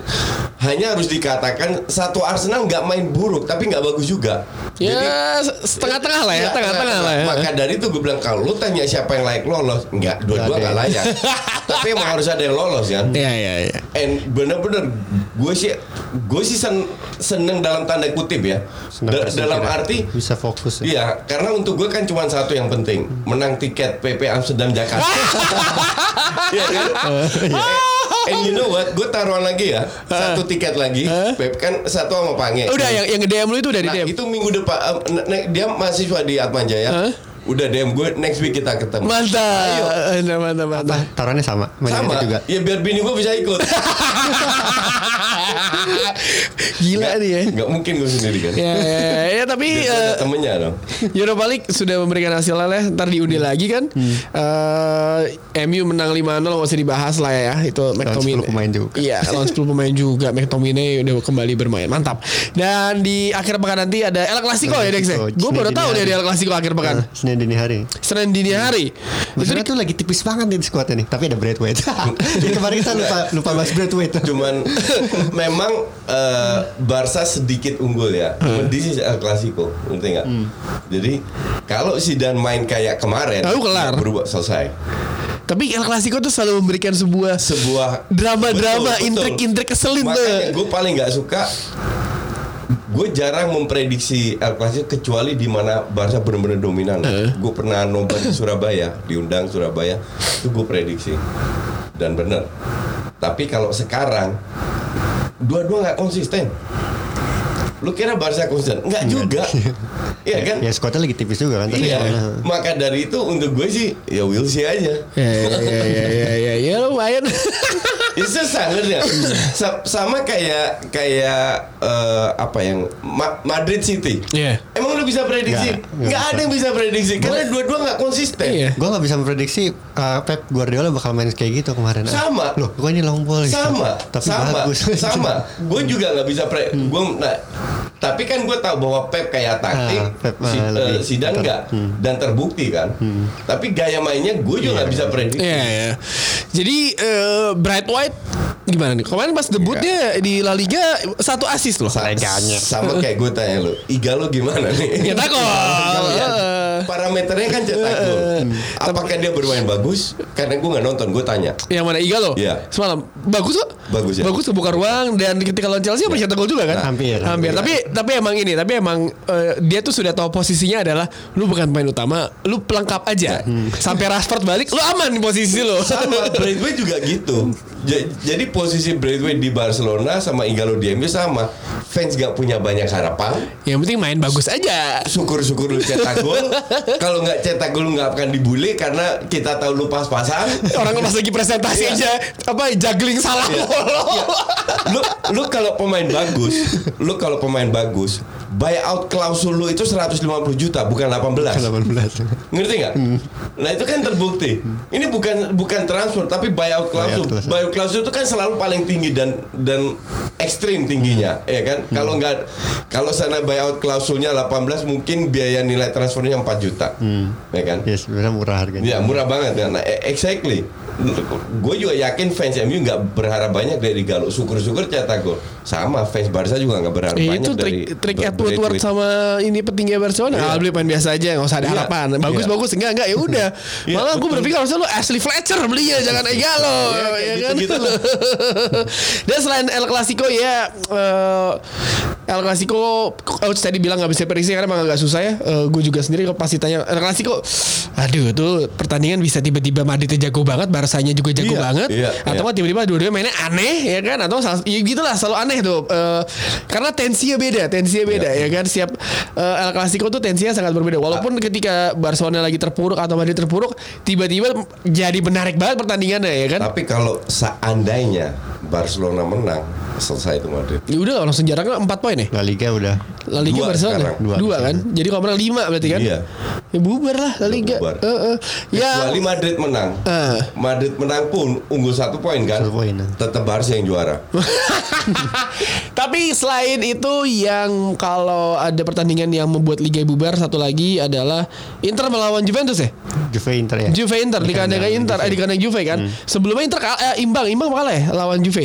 [SPEAKER 2] Hanya harus dikatakan satu Arsenal nggak main buruk, tapi nggak bagus juga.
[SPEAKER 1] Ya setengah-tengah lah ya,
[SPEAKER 2] Ya,
[SPEAKER 1] tengah-tengah lah ya.
[SPEAKER 2] Maka dari itu gue bilang kalau lu tanya siapa yang layak lolos, nggak dua-dua
[SPEAKER 3] Nggak ya.
[SPEAKER 2] layak. <laughs> tapi emang harus ada yang lolos kan.
[SPEAKER 1] Iya, iya, iya.
[SPEAKER 2] And bener-bener gue sih gue sih sen- seneng dalam tanda kutip ya.
[SPEAKER 3] Senang
[SPEAKER 2] Da- dalam arti
[SPEAKER 3] bisa fokus ya.
[SPEAKER 2] Iya, karena untuk gue kan cuma satu yang penting, menang tiket PP Amsterdam Jakarta. <laughs> Iya kan? <laughs> And you know what? Gue taruhan lagi ya, satu tiket lagi. Pep kan satu sama Pange.
[SPEAKER 1] Udah yang yang nge-DM lu itu udah di
[SPEAKER 2] Nah,
[SPEAKER 1] DM.
[SPEAKER 2] itu minggu depan eh, ne- dia mahasiswa di Atma Jaya.
[SPEAKER 1] Hah?
[SPEAKER 2] Udah DM gue next week kita ketemu.
[SPEAKER 1] Mantap.
[SPEAKER 2] Ayo.
[SPEAKER 1] Mantap, mantap, mantap.
[SPEAKER 3] Apa taruhannya sama
[SPEAKER 2] Sama.
[SPEAKER 3] juga
[SPEAKER 2] Ya biar bini gue bisa ikut. <laughs>
[SPEAKER 1] Gila nih ya.
[SPEAKER 2] Gak mungkin gue sendiri kan.
[SPEAKER 1] Ya, ya, ya, ya, tapi eh,
[SPEAKER 2] temennya dong.
[SPEAKER 1] Europa League sudah memberikan hasilnya lah. Ntar diundi lagi kan. Eh, MU menang 5-0 nggak usah dibahas lah ya. Itu McTominay.
[SPEAKER 3] 10 pemain juga.
[SPEAKER 1] Iya, lawan 10 pemain juga. McTominay udah kembali bermain. Mantap. Dan di akhir pekan nanti ada El Clasico ya Dex ya. Gue baru tahu ada El Clasico akhir pekan.
[SPEAKER 3] Senin Senin dini hari.
[SPEAKER 1] Senin dini hari. Itu di-
[SPEAKER 3] tuh lagi tipis banget nih squadnya nih, tapi ada Braithwaite. <laughs> Jadi kemarin kita lupa lupa bahas Braithwaite.
[SPEAKER 2] Cuman <laughs> memang eh, Barca sedikit unggul ya.
[SPEAKER 1] Hmm.
[SPEAKER 2] This is El Clasico, ngerti nggak? Jadi kalau Zidane main kayak kemarin,
[SPEAKER 1] Lalu kelar.
[SPEAKER 2] ya berubah selesai.
[SPEAKER 1] Tapi El Clasico tuh selalu memberikan sebuah
[SPEAKER 2] Sebuah
[SPEAKER 1] Drama-drama, intrik-intrik keselin tuh.
[SPEAKER 2] Makanya gue paling nggak suka gue jarang memprediksi El Clasico kecuali di mana Barca benar-benar dominan.
[SPEAKER 1] Eh.
[SPEAKER 2] Gue pernah nonton di Surabaya, diundang Surabaya, itu gue prediksi dan benar. Tapi kalau sekarang dua-dua nggak konsisten. Lu kira Barca konsisten? Enggak juga. <laughs> Iya kan?
[SPEAKER 3] Ya squadnya lagi tipis juga kan.
[SPEAKER 2] Iya.
[SPEAKER 3] Nah.
[SPEAKER 2] Maka dari itu untuk gue sih ya we'll see aja.
[SPEAKER 1] Ya ya ya ya ya ya, ya lumayan. <laughs>
[SPEAKER 2] Ya susah ngerti nggak? Sa- sama kayak kayak eh, apa yang Ma- Madrid City.
[SPEAKER 1] Iya.
[SPEAKER 2] Emang lu bisa prediksi?
[SPEAKER 3] Nggak, nggak
[SPEAKER 2] Nggak ada yang bisa prediksi karena dua-dua nggak konsisten.
[SPEAKER 1] Iya.
[SPEAKER 3] Gue gak bisa memprediksi uh, Pep Guardiola bakal main kayak gitu kemarin.
[SPEAKER 2] Sama.
[SPEAKER 3] Loh, gue ini long ball. gitu.
[SPEAKER 2] Sama,
[SPEAKER 3] Tapi
[SPEAKER 2] sama,
[SPEAKER 3] bagus. <laughs>
[SPEAKER 2] sama. Gue juga nggak bisa pre. Gue nah, tapi kan gue tahu bahwa Pep kayak taktik,
[SPEAKER 3] Ah, Pep,
[SPEAKER 2] si, eh,
[SPEAKER 3] lebih ter-
[SPEAKER 2] nggak dan terbukti kan. Tapi gaya mainnya gue juga nggak bisa prediksi.
[SPEAKER 1] Iya ya. Jadi eh, Bright White gimana nih? Kemarin pas debutnya di La Liga satu assist loh.
[SPEAKER 2] Sa- Sama kayak gue tanya lu, Igalo gimana nih? Ya.
[SPEAKER 1] Heeh.
[SPEAKER 2] Parameternya kan cetak gol. Apakah dia bermain bagus? Karena gue nggak nonton, gue tanya.
[SPEAKER 1] Yang mana Igalo?
[SPEAKER 2] Iya.
[SPEAKER 1] Semalam bagus kok.
[SPEAKER 2] Bagus ya?
[SPEAKER 1] Bagus kebuka ruang dan ketika lawan Chelsea apa cetak gol juga kan?
[SPEAKER 3] Nah, hampir.
[SPEAKER 1] Hampir. Tapi tapi emang ini, tapi emang eh, dia tuh sudah tahu posisinya adalah lu bukan pemain utama, lu pelengkap aja. Sampai Rashford balik, lu aman di posisi lu.
[SPEAKER 2] Sama <laughs> Braithwaite juga gitu. Ja- Jadi posisi Braithwaite di Barcelona sama Igalo di MU sama. Fans gak punya banyak harapan.
[SPEAKER 1] Yang penting main bagus aja.
[SPEAKER 2] Syukur-syukur lu cetak gol. <laughs> Kalau nggak cetak gol nggak akan dibully karena kita tahu lu pas-pasan.
[SPEAKER 1] Orang pas lagi presentasi
[SPEAKER 2] Iya.
[SPEAKER 1] aja apa juggling salah mulu.
[SPEAKER 2] Iya. lu lu kalau pemain bagus, lu kalau pemain bagus, buyout klausul lu itu 150 juta bukan 18.
[SPEAKER 3] 18.
[SPEAKER 2] Ngerti nggak? Nah itu kan terbukti. Ini bukan bukan transfer tapi buyout klausul.
[SPEAKER 3] Buyout klausul.
[SPEAKER 2] Buyout klausul itu kan selalu paling tinggi dan dan ekstrim tingginya, ya kan? Kalau nggak kalau sana buyout klausulnya 18 mungkin biaya nilai transfernya 4 juta, ya kan?
[SPEAKER 3] Ya sebenarnya murah harganya.
[SPEAKER 2] Ya murah banget ya. Nah, e- exactly. Gue juga yakin fans MU nggak berharap banyak dari Galo. Syukur-syukur cetak gol. Sama fans Barca juga nggak berharap
[SPEAKER 1] Eh,
[SPEAKER 2] banyak
[SPEAKER 1] itu
[SPEAKER 2] dari
[SPEAKER 1] trik trik
[SPEAKER 2] Ber-
[SPEAKER 1] Edward sama ini petinggi Barcelona.
[SPEAKER 2] Iya.
[SPEAKER 1] Ah, beli pemain biasa aja, nggak usah ada
[SPEAKER 2] Iya.
[SPEAKER 1] harapan. Bagus
[SPEAKER 2] Iya.
[SPEAKER 1] bagus enggak enggak ya udah. <laughs>
[SPEAKER 2] Iya,
[SPEAKER 1] Malah gue berpikir harusnya lu Ashley Fletcher belinya jangan Egalo,
[SPEAKER 2] Iya, kayak
[SPEAKER 1] ya kan.
[SPEAKER 2] gitu-gitu lah. <laughs>
[SPEAKER 1] Dan selain El Clasico ya eh, El Clasico coach tadi bilang nggak bisa prediksi karena emang agak susah ya. gue juga sendiri pasti tanya El Clasico, aduh tuh pertandingan bisa tiba-tiba Madridnya jago banget, Barsanya juga jago
[SPEAKER 2] Iya,
[SPEAKER 1] banget,
[SPEAKER 2] iya,
[SPEAKER 1] atau
[SPEAKER 2] iya.
[SPEAKER 1] tiba-tiba dua-duanya mainnya aneh ya kan atau ya gitulah selalu aneh tuh Eh, karena tensinya beda tensinya beda
[SPEAKER 2] Iya.
[SPEAKER 1] ya kan siap eh, El Clasico tuh tensinya sangat berbeda walaupun
[SPEAKER 2] Ah.
[SPEAKER 1] ketika Barcelona lagi terpuruk atau Madrid terpuruk tiba-tiba jadi menarik banget pertandingannya ya kan
[SPEAKER 2] Tapi kalau seandainya Barcelona menang, selesai itu Madrid.
[SPEAKER 1] ya udah langsung jaraknya 4 poin ya
[SPEAKER 3] La Liga udah.
[SPEAKER 1] La Liga
[SPEAKER 2] Dua
[SPEAKER 1] Barcelona
[SPEAKER 2] sekarang.
[SPEAKER 1] dua,
[SPEAKER 3] Dua
[SPEAKER 1] kan jadi kalau menang 5 berarti kan
[SPEAKER 2] Iya.
[SPEAKER 1] ya bubar lah La Liga
[SPEAKER 2] bubar.
[SPEAKER 1] Eh, eh. ya
[SPEAKER 2] Kecuali Madrid menang.
[SPEAKER 1] Eh.
[SPEAKER 2] Madrid menang pun unggul satu poin kan.
[SPEAKER 3] Satu poin.
[SPEAKER 2] Tetap Barca yang juara. <laughs>
[SPEAKER 1] Tapi selain itu yang kalau ada pertandingan yang membuat Liga bubar satu lagi adalah Inter melawan Juventus ya.
[SPEAKER 3] Juve Inter ya.
[SPEAKER 1] Juve Inter di kandang Inter eh di kandang Juve kan. Sebelumnya Inter eh, imbang, imbang kalah ya lawan Juve.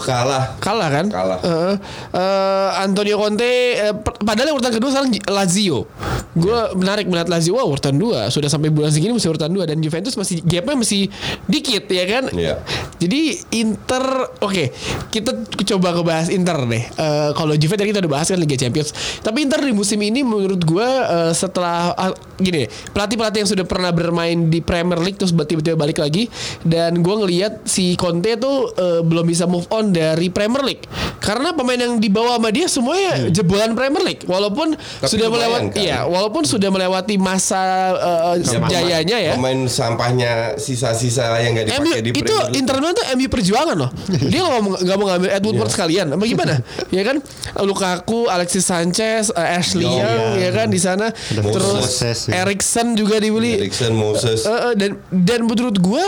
[SPEAKER 2] Kalah.
[SPEAKER 1] Kalah kan?
[SPEAKER 2] Kalah.
[SPEAKER 1] Heeh. Eh, Antonio Conte per- padahal yang urutan kedua sekarang Lazio. Gue menarik melihat Lazio wah urutan dua sudah sampai bulan segini masih urutan dua dan Juventus masih gapnya masih dikit ya kan?
[SPEAKER 2] Iya.
[SPEAKER 1] Jadi Inter oke kita coba ngebahas Inter deh. Eh, kalau Juve tadi kita udah bahas kan Liga Champions. Tapi Inter di musim ini menurut gue eh, setelah ah, gini pelatih-pelatih yang sudah pernah bermain di Premier League terus tiba-tiba balik lagi dan gue ngelihat si Conte tuh eh, belum bisa move on dari Premier League karena pemain yang dibawa sama dia semuanya jebolan Premier League walaupun sudah
[SPEAKER 2] lumayan
[SPEAKER 1] melewati
[SPEAKER 2] kan?
[SPEAKER 1] iya walaupun sudah melewati masa eh,
[SPEAKER 2] Ya,
[SPEAKER 1] jayanya ya
[SPEAKER 2] Pemain sampahnya sisa-sisa yang
[SPEAKER 1] MU
[SPEAKER 2] dipakai di
[SPEAKER 1] itu
[SPEAKER 2] Premier League.
[SPEAKER 1] Inter Milan tuh MU perjuangan loh. <laughs> Dia nggak mau nggak mau ngambil Ed Woodward sekalian. Apa gimana? <laughs> ya kan Lukaku, Alexis Sanchez, eh, Ashley
[SPEAKER 2] Young,
[SPEAKER 1] Young
[SPEAKER 3] ya.
[SPEAKER 1] ya kan di sana. Terus
[SPEAKER 3] Moses, ya.
[SPEAKER 1] Erikson juga dibeli.
[SPEAKER 2] Erikson, Moses.
[SPEAKER 1] Eh, eh, dan dan menurut gua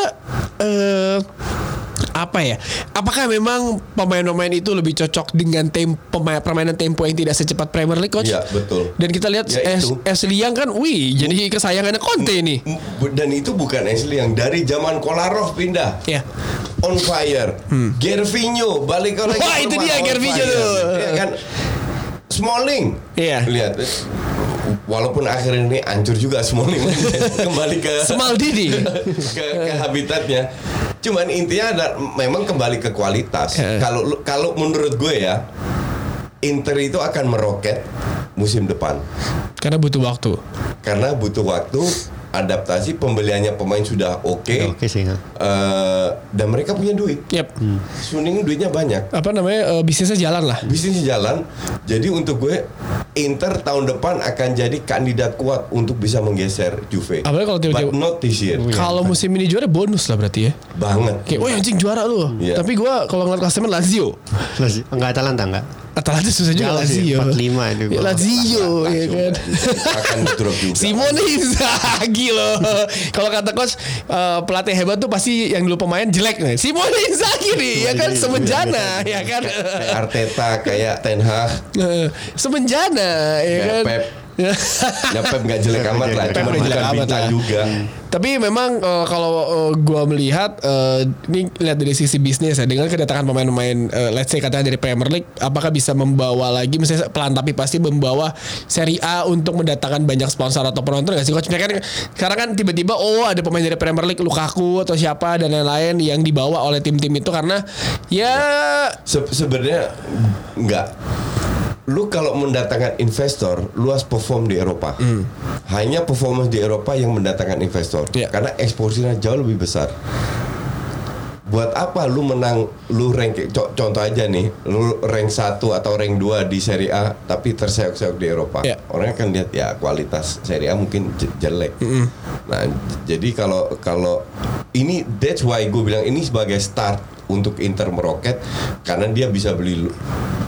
[SPEAKER 1] eh apa ya? Apakah memang pemain-pemain itu lebih cocok dengan tem pemain permainan tempo yang tidak secepat Premier League coach?
[SPEAKER 2] Iya, betul.
[SPEAKER 1] Dan kita lihat
[SPEAKER 2] Ya,
[SPEAKER 1] Es-. Ashley Young kan, wih, jadi kesayangannya Conte.
[SPEAKER 2] M- Dan itu bukan Ashley yang dari zaman Kolarov pindah.
[SPEAKER 1] Ya.
[SPEAKER 2] On fire. Gervinho balik lagi.
[SPEAKER 1] Hmm. Wah, itu dia, Gervinho tuh.
[SPEAKER 2] Iya kan? Smalling.
[SPEAKER 1] Iya.
[SPEAKER 2] Lihat. Walaupun akhirnya ini hancur juga Smalling <laughs> kembali ke
[SPEAKER 1] Smaldini. <laughs>
[SPEAKER 2] ke, ke habitatnya. Cuman intinya ada memang kembali ke kualitas.
[SPEAKER 1] Eh.
[SPEAKER 2] Kalau kalau menurut gue ya Inter itu akan meroket musim depan
[SPEAKER 1] Karena butuh waktu.
[SPEAKER 2] karena butuh waktu adaptasi pembeliannya pemain sudah oke
[SPEAKER 3] Udah Oke sih.
[SPEAKER 2] Eh, dan mereka punya duit
[SPEAKER 1] Yap.
[SPEAKER 2] Suning duitnya banyak
[SPEAKER 1] Apa namanya eh, bisnisnya jalan lah.
[SPEAKER 2] bisnisnya jalan jadi untuk gue Inter tahun depan akan jadi kandidat kuat untuk bisa menggeser Juve
[SPEAKER 1] Apalagi kalau tiba-tiba-
[SPEAKER 2] but not this year
[SPEAKER 1] Kalau musim ini juara bonus lah berarti ya.
[SPEAKER 2] banget
[SPEAKER 1] Kayak, oh anjing juara lu.
[SPEAKER 2] Iya.
[SPEAKER 1] Tapi gua kalau ngeliat klasemen Lazio.
[SPEAKER 3] Lazio- Enggak Atalanta enggak?
[SPEAKER 1] Atalanta susah juga Lazio.
[SPEAKER 3] 45 itu
[SPEAKER 1] Ya. Lazio ya kan.
[SPEAKER 2] akan drop juga
[SPEAKER 1] Simone Inzaghi loh. Kalau kata coach eh, pelatih hebat tuh pasti yang dulu pemain jelek nih. Simone Inzaghi nih ya kan semenjana ya kan.
[SPEAKER 2] Arteta kayak Ten Hag
[SPEAKER 1] Eh, semenjana ya kan.
[SPEAKER 2] Pep <laughs> ya Pep nggak jelek amat lah
[SPEAKER 1] Pep
[SPEAKER 2] cuma
[SPEAKER 1] jelek amat lah.
[SPEAKER 2] juga
[SPEAKER 1] Tapi memang eh, kalau eh, gua melihat eh, ini lihat dari sisi bisnis ya dengan kedatangan pemain-pemain eh, let's say katanya dari Premier League apakah bisa membawa lagi misalnya pelan tapi pasti membawa Serie A untuk mendatangkan banyak sponsor atau penonton nggak sih coach? Mereka kan sekarang kan tiba-tiba oh ada pemain dari Premier League Lukaku atau siapa dan lain-lain yang dibawa oleh tim-tim itu karena ya
[SPEAKER 2] Se- sebenarnya nggak lu kalau mendatangkan investor lu harus perform di Eropa. Hanya performance di Eropa yang mendatangkan investor.
[SPEAKER 1] Iya.
[SPEAKER 2] karena eksposinya jauh lebih besar. Buat apa lu menang lu rank co- contoh aja nih lu rank 1 atau rank 2 di Serie A tapi terseok-seok di Eropa.
[SPEAKER 1] Iya.
[SPEAKER 2] orang akan lihat ya kualitas Serie A mungkin je- jelek. Nah j- jadi kalau kalau ini that's why gue bilang ini sebagai start untuk Inter meroket karena dia bisa beli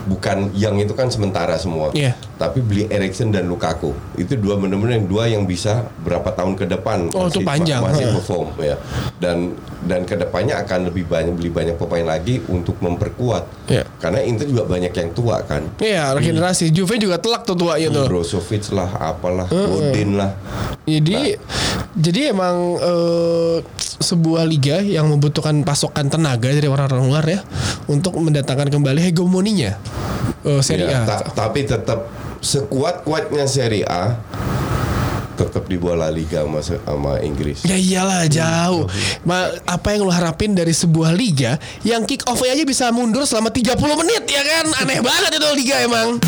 [SPEAKER 2] bukan yang itu kan sementara semua.
[SPEAKER 1] Iya.
[SPEAKER 2] tapi beli Erikson dan Lukaku. Itu dua benar-benar yang dua yang bisa berapa tahun ke depan
[SPEAKER 1] Oh, itu panjang.
[SPEAKER 2] masih perform ya. Dan dan ke depannya akan lebih banyak beli banyak pemain lagi untuk memperkuat.
[SPEAKER 1] Iya.
[SPEAKER 2] karena Inter juga banyak yang tua kan.
[SPEAKER 1] Ya regenerasi. Juve juga telak tuh tuanya tuh.
[SPEAKER 2] Brozovic lah apalah Godin lah
[SPEAKER 1] Jadi jadi emang eh, sebuah liga yang membutuhkan pasokan tenaga dari orang-orang luar ya untuk mendatangkan kembali hegemoninya eh, Serie
[SPEAKER 2] Ya,
[SPEAKER 1] A.
[SPEAKER 2] ta- tapi tetap sekuat kuatnya Serie A tetap di bola liga sama, sama Inggris
[SPEAKER 1] Ya iyalah jauh. Ma, apa yang lo harapin dari sebuah liga yang kick off aja bisa mundur selama 30 menit ya kan? Aneh banget itu liga emang.